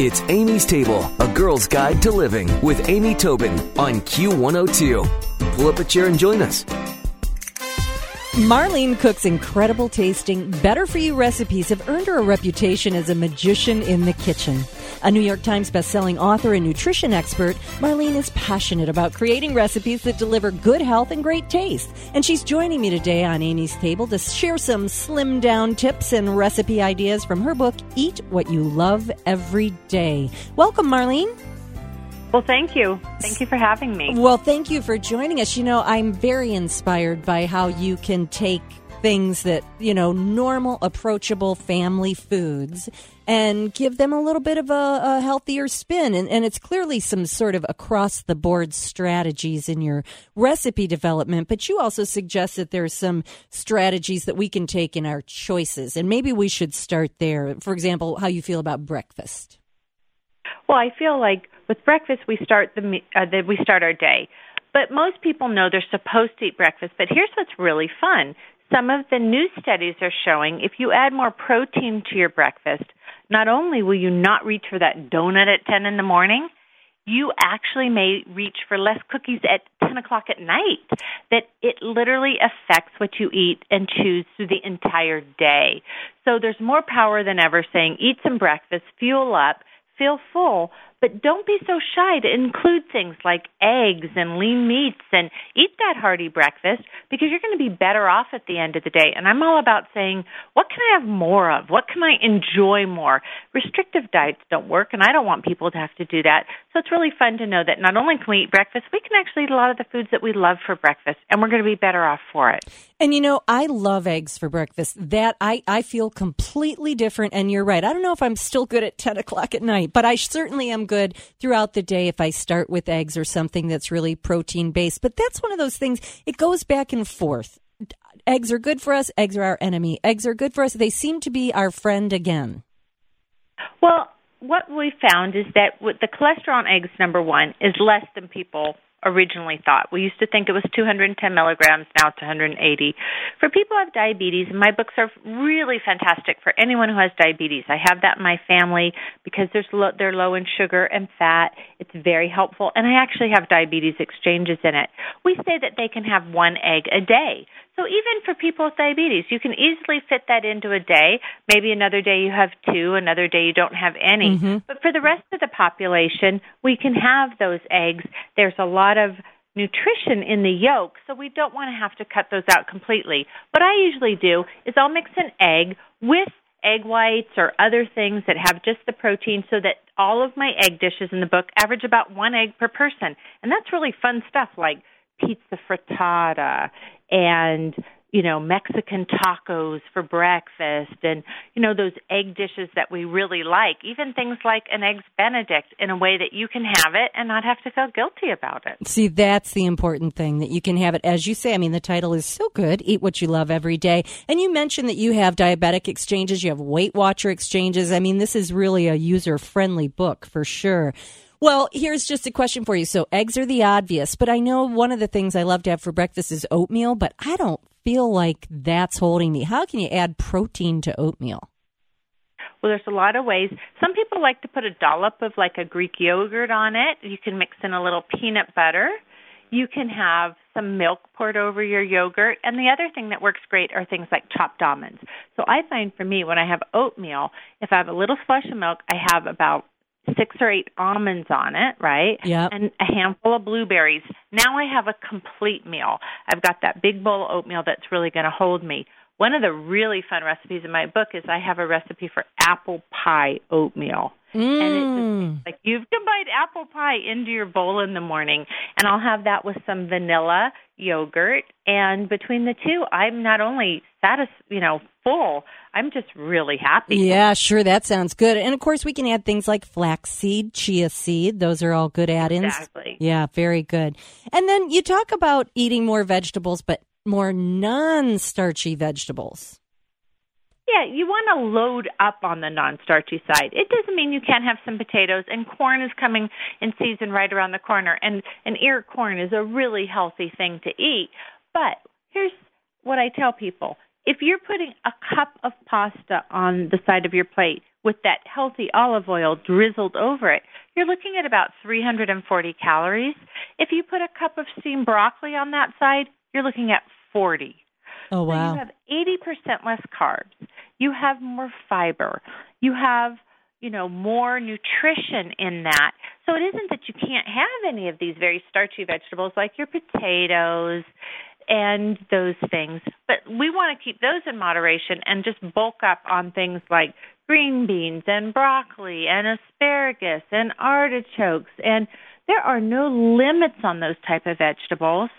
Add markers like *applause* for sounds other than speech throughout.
It's Amy's Table, a girl's guide to living with Amy Tobin on Q102. Pull up a chair and join us. Marlene Koch's incredible tasting, better for you recipes have earned her a reputation as a magician in the kitchen. A New York Times bestselling author and nutrition expert, Marlene is passionate about creating recipes that deliver good health and great taste. And she's joining me today on Amy's Table to share some slim down tips and recipe ideas from her book, Eat What You Love Every Day. Welcome, Marlene. Well, thank you. Thank you for having me. Well, thank you for joining us. You know, I'm very inspired by how you can take things that, you know, normal, approachable family foods and give them a little bit of a, a healthier spin. And, and it's clearly some sort of across the board strategies in your recipe development. But you also suggest that there's some strategies that we can take in our choices. And maybe we should start there. For example, how you feel about breakfast. Well, I feel like with breakfast we start the, uh, the we start our day. But most people know they're supposed to eat breakfast. But here's what's really fun. Some of the new studies are showing if you add more protein to your breakfast, not only will you not reach for that donut at 10 in the morning, you actually may reach for less cookies at 10 o'clock at night. That it literally affects what you eat and choose through the entire day. So there's more power than ever saying eat some breakfast, fuel up, feel full, but don't be so shy to include things like eggs and lean meats and eat that hearty breakfast because you're going to be better off at the end of the day. And I'm all about saying, what can I have more of? What can I enjoy more? Restrictive diets don't work, and I don't want people to have to do that. So it's really fun to know that not only can we eat breakfast, we can actually eat a lot of the foods that we love for breakfast, and we're going to be better off for it. And you know, I love eggs for breakfast. That I, I feel completely different. And you're right. I don't know if I'm still good at 10 o'clock at night, but I certainly am good throughout the day if I start with eggs or something that's really protein based. But that's one of those things, it goes back and forth. Eggs are good for us, eggs are our enemy. Eggs are good for us, they seem to be our friend again. Well, what we found is that with the cholesterol in eggs, number one, is less than people originally thought. We used to think it was 210 milligrams, now it's 180. For people who have diabetes, my books are really fantastic for anyone who has diabetes. I have that in my family because there's low, they're low in sugar and fat. It's very helpful, and I actually have diabetes exchanges in it. We say that they can have one egg a day. So even for people with diabetes, you can easily fit that into a day. Maybe another day you have two, another day you don't have any. Mm-hmm. But for the rest of the population, we can have those eggs. There's a lot of nutrition in the yolk, so we don't want to have to cut those out completely. What I usually do is I'll mix an egg with egg whites or other things that have just the protein so that all of my egg dishes in the book average about one egg per person. And that's really fun stuff like pizza frittata and you know Mexican tacos for breakfast and you know those egg dishes that we really like even things like an eggs benedict in a way that you can have it and not have to feel guilty about it. See that's the important thing that you can have it. As you say i mean the title is so good eat what you love every day. And you mentioned that you have diabetic exchanges you have weight watcher exchanges. I mean this is really a user friendly book for sure well, here's just a question for you. So, eggs are the obvious, but I know one of the things I love to have for breakfast is oatmeal, but I don't feel like that's holding me. How can you add protein to oatmeal? Well, there's a lot of ways. Some people like to put a dollop of like a Greek yogurt on it. You can mix in a little peanut butter. You can have some milk poured over your yogurt. And the other thing that works great are things like chopped almonds. So I find for me, when I have oatmeal, if I have a little splash of milk, I have about six or eight almonds on it, right? Yeah. And a handful of blueberries. Now I have a complete meal. I've got that big bowl of oatmeal that's really going to hold me. One of the really fun recipes in my book is I have a recipe for apple pie oatmeal. Mm. And it's like you've combined apple pie into your bowl in the morning. And I'll have that with some vanilla yogurt. And between the two, I'm not only satisfied, you know, full, I'm just really happy. Yeah, sure. That sounds good. And of course, we can add things like flaxseed, chia seed. Those are all good add ins. Exactly. Yeah, very good. And then you talk about eating more vegetables, but more non starchy vegetables. Yeah, you want to load up on the non-starchy side. It doesn't mean you can't have some potatoes, and corn is coming in season right around the corner, and an ear of corn is a really healthy thing to eat. But here's what I tell people: if you're putting a cup of pasta on the side of your plate, with that healthy olive oil drizzled over it, you're looking at about 340 calories. If you put a cup of steamed broccoli on that side, you're looking at 40. Oh, wow. So you have 80% less carbs. You have more fiber. You have, you know, more nutrition in that. So it isn't that you can't have any of these very starchy vegetables like your potatoes and those things. But we want to keep those in moderation and just bulk up on things like green beans and broccoli and asparagus and artichokes and there are no limits on those type of vegetables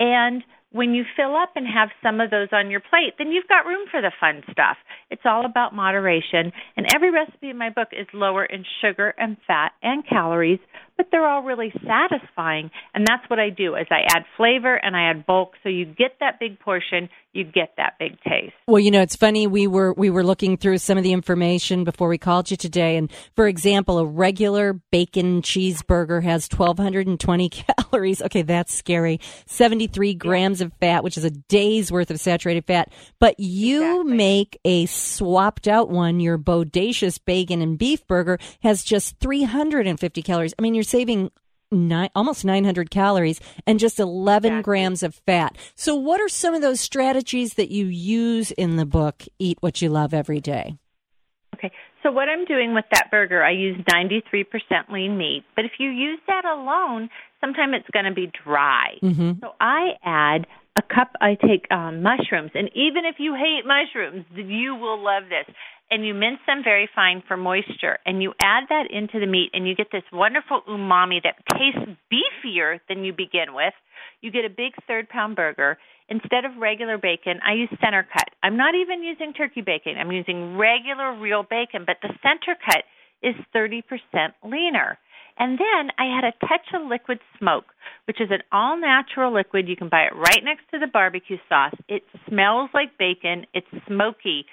and when you fill up and have some of those on your plate, then you've got room for the fun stuff. It's all about moderation. And every recipe in my book is lower in sugar and fat and calories, but they're all really satisfying. And that's what I do is I add flavor and I add bulk so you get that big portion, you get that big taste. Well, you know, it's funny we were we were looking through some of the information before we called you today and for example, a regular bacon cheeseburger has 1220 *laughs* calories. Okay, that's scary. 73 grams of fat, which is a day's worth of saturated fat. But you Exactly. make a swapped out one, your bodacious bacon and beef burger has just 350 calories. I mean, you're saving nine, almost 900 calories and just 11 Exactly. grams of fat. So, what are some of those strategies that you use in the book, Eat What You Love Every Day? Okay. So what I'm doing with that burger, I use 93% lean meat. But if you use that alone, sometimes it's going to be dry. Mm-hmm. So I add a cup. I take um, mushrooms, and even if you hate mushrooms, you will love this. And you mince them very fine for moisture, and you add that into the meat, and you get this wonderful umami that tastes beefier than you begin with. You get a big third pound burger. Instead of regular bacon, I use center cut. I'm not even using turkey bacon. I'm using regular real bacon, but the center cut is 30% leaner. And then I had a touch of liquid smoke, which is an all natural liquid. You can buy it right next to the barbecue sauce. It smells like bacon, it's smoky.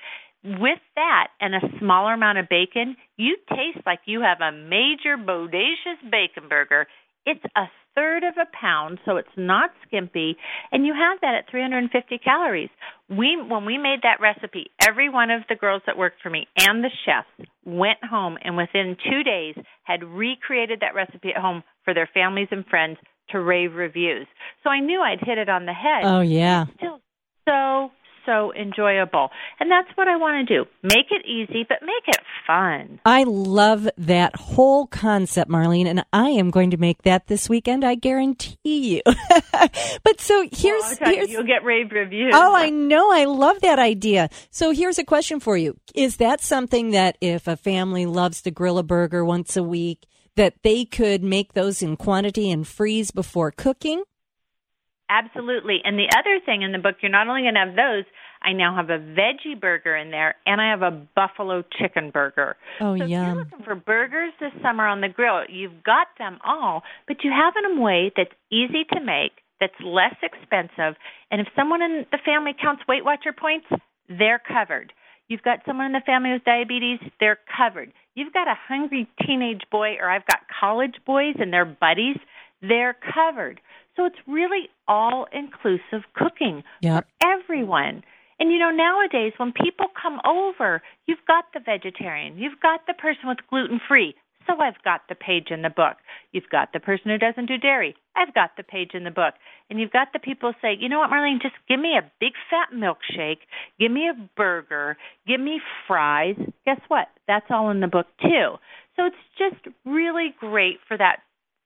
With that and a smaller amount of bacon, you taste like you have a major bodacious bacon burger. It's a third of a pound, so it's not skimpy, and you have that at 350 calories. We, when we made that recipe, every one of the girls that worked for me and the chefs went home and within two days had recreated that recipe at home for their families and friends to rave reviews. So I knew I'd hit it on the head. Oh, yeah. Still so, so enjoyable. And that's what I want to do. Make it easy, but make it fun. I love that whole concept, Marlene, and I am going to make that this weekend. I guarantee you. *laughs* but so here's, you, here's you'll get rave reviews. Oh, I know. I love that idea. So here's a question for you. Is that something that if a family loves to grill a burger once a week, that they could make those in quantity and freeze before cooking? Absolutely. And the other thing in the book, you're not only going to have those, I now have a veggie burger in there, and I have a buffalo chicken burger. Oh, so if you're looking for burgers this summer on the grill, you've got them all, but you have them in a way that's easy to make, that's less expensive, and if someone in the family counts Weight Watcher points, they're covered. You've got someone in the family with diabetes, they're covered. You've got a hungry teenage boy, or I've got college boys and their buddies, they're covered. So it's really all inclusive cooking Yep. for everyone. And you know, nowadays when people come over, you've got the vegetarian, you've got the person with gluten free. So I've got the page in the book. You've got the person who doesn't do dairy. I've got the page in the book. And you've got the people who say, you know what, Marlene, just give me a big fat milkshake, give me a burger, give me fries. Guess what? That's all in the book too. So it's just really great for that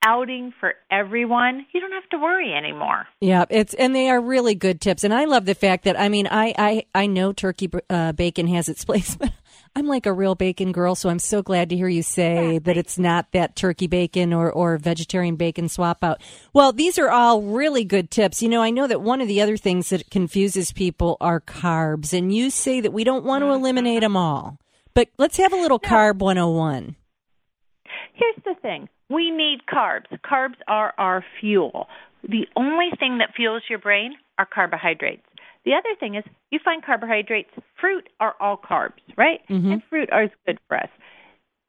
outing for everyone. You don't have to worry anymore. Yeah, it's and they are really good tips. And I love the fact that I mean, I I I know turkey uh, bacon has its *laughs* place, but I'm like a real bacon girl, so I'm so glad to hear you say that it's not that turkey bacon or or vegetarian bacon swap out. Well, these are all really good tips. You know, I know that one of the other things that confuses people are carbs, and you say that we don't want to eliminate them all. But let's have a little carb 101. Here's the thing we need carbs. Carbs are our fuel. The only thing that fuels your brain are carbohydrates. The other thing is you find carbohydrates, fruit are all carbs, right? Mm-hmm. And fruit are good for us.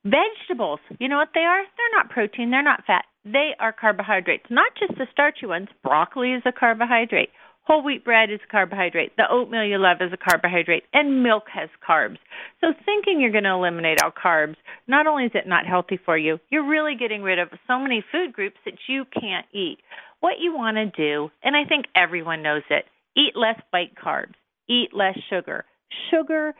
Vegetables, you know what they are? They're not protein, they're not fat. They are carbohydrates, not just the starchy ones. Broccoli is a carbohydrate. Whole wheat bread is a carbohydrate. The oatmeal you love is a carbohydrate. And milk has carbs. So thinking you're going to eliminate all carbs, not only is it not healthy for you, you're really getting rid of so many food groups that you can't eat. What you want to do, and I think everyone knows it, eat less white carbs, eat less sugar. Sugar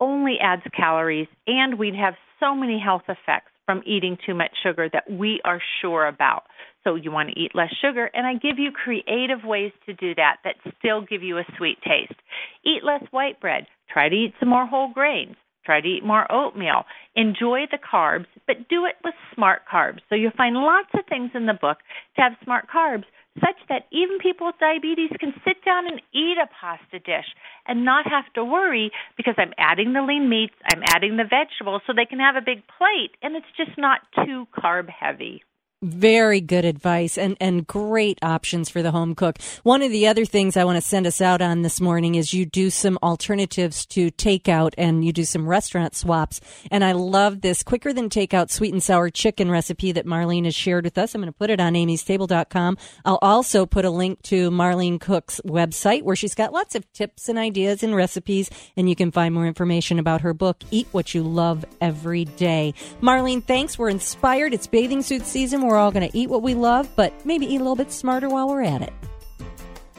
only adds calories, and we'd have so many health effects from eating too much sugar that we are sure about. So you want to eat less sugar, and I give you creative ways to do that that still give you a sweet taste. Eat less white bread. Try to eat some more whole grains. Try to eat more oatmeal. Enjoy the carbs, but do it with smart carbs. So you'll find lots of things in the book to have smart carbs such that even people with diabetes can sit down and eat a pasta dish and not have to worry because I'm adding the lean meats, I'm adding the vegetables so they can have a big plate and it's just not too carb heavy. Very good advice and, and great options for the home cook. One of the other things I want to send us out on this morning is you do some alternatives to takeout and you do some restaurant swaps. And I love this quicker than takeout sweet and sour chicken recipe that Marlene has shared with us. I'm going to put it on amystable.com. I'll also put a link to Marlene Koch's website where she's got lots of tips and ideas and recipes. And you can find more information about her book, Eat What You Love Every Day. Marlene, thanks. We're inspired. It's bathing suit season. We're we're all going to eat what we love, but maybe eat a little bit smarter while we're at it.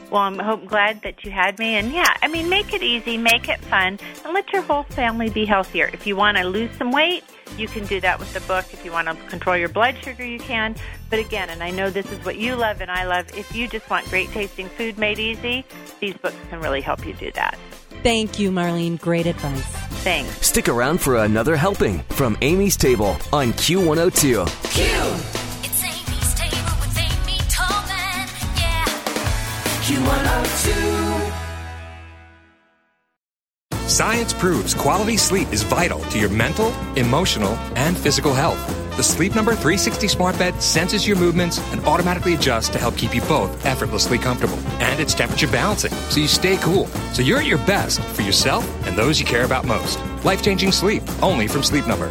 Well, I'm hope, glad that you had me. And yeah, I mean, make it easy, make it fun, and let your whole family be healthier. If you want to lose some weight, you can do that with the book. If you want to control your blood sugar, you can. But again, and I know this is what you love and I love, if you just want great tasting food made easy, these books can really help you do that. Thank you, Marlene. Great advice. Thanks. Stick around for another helping from Amy's Table on Q102. Q. Q102. Science proves quality sleep is vital to your mental, emotional, and physical health. The Sleep Number 360 smart bed senses your movements and automatically adjusts to help keep you both effortlessly comfortable. And it's temperature balancing, so you stay cool. So you're at your best for yourself and those you care about most. Life changing sleep, only from Sleep Number.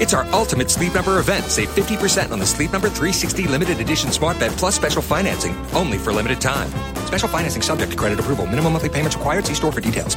It's our ultimate Sleep Number event. Save 50% on the Sleep Number 360 limited edition smart bed plus special financing, only for limited time. Special financing subject to credit approval. Minimum monthly payments required. See store for details.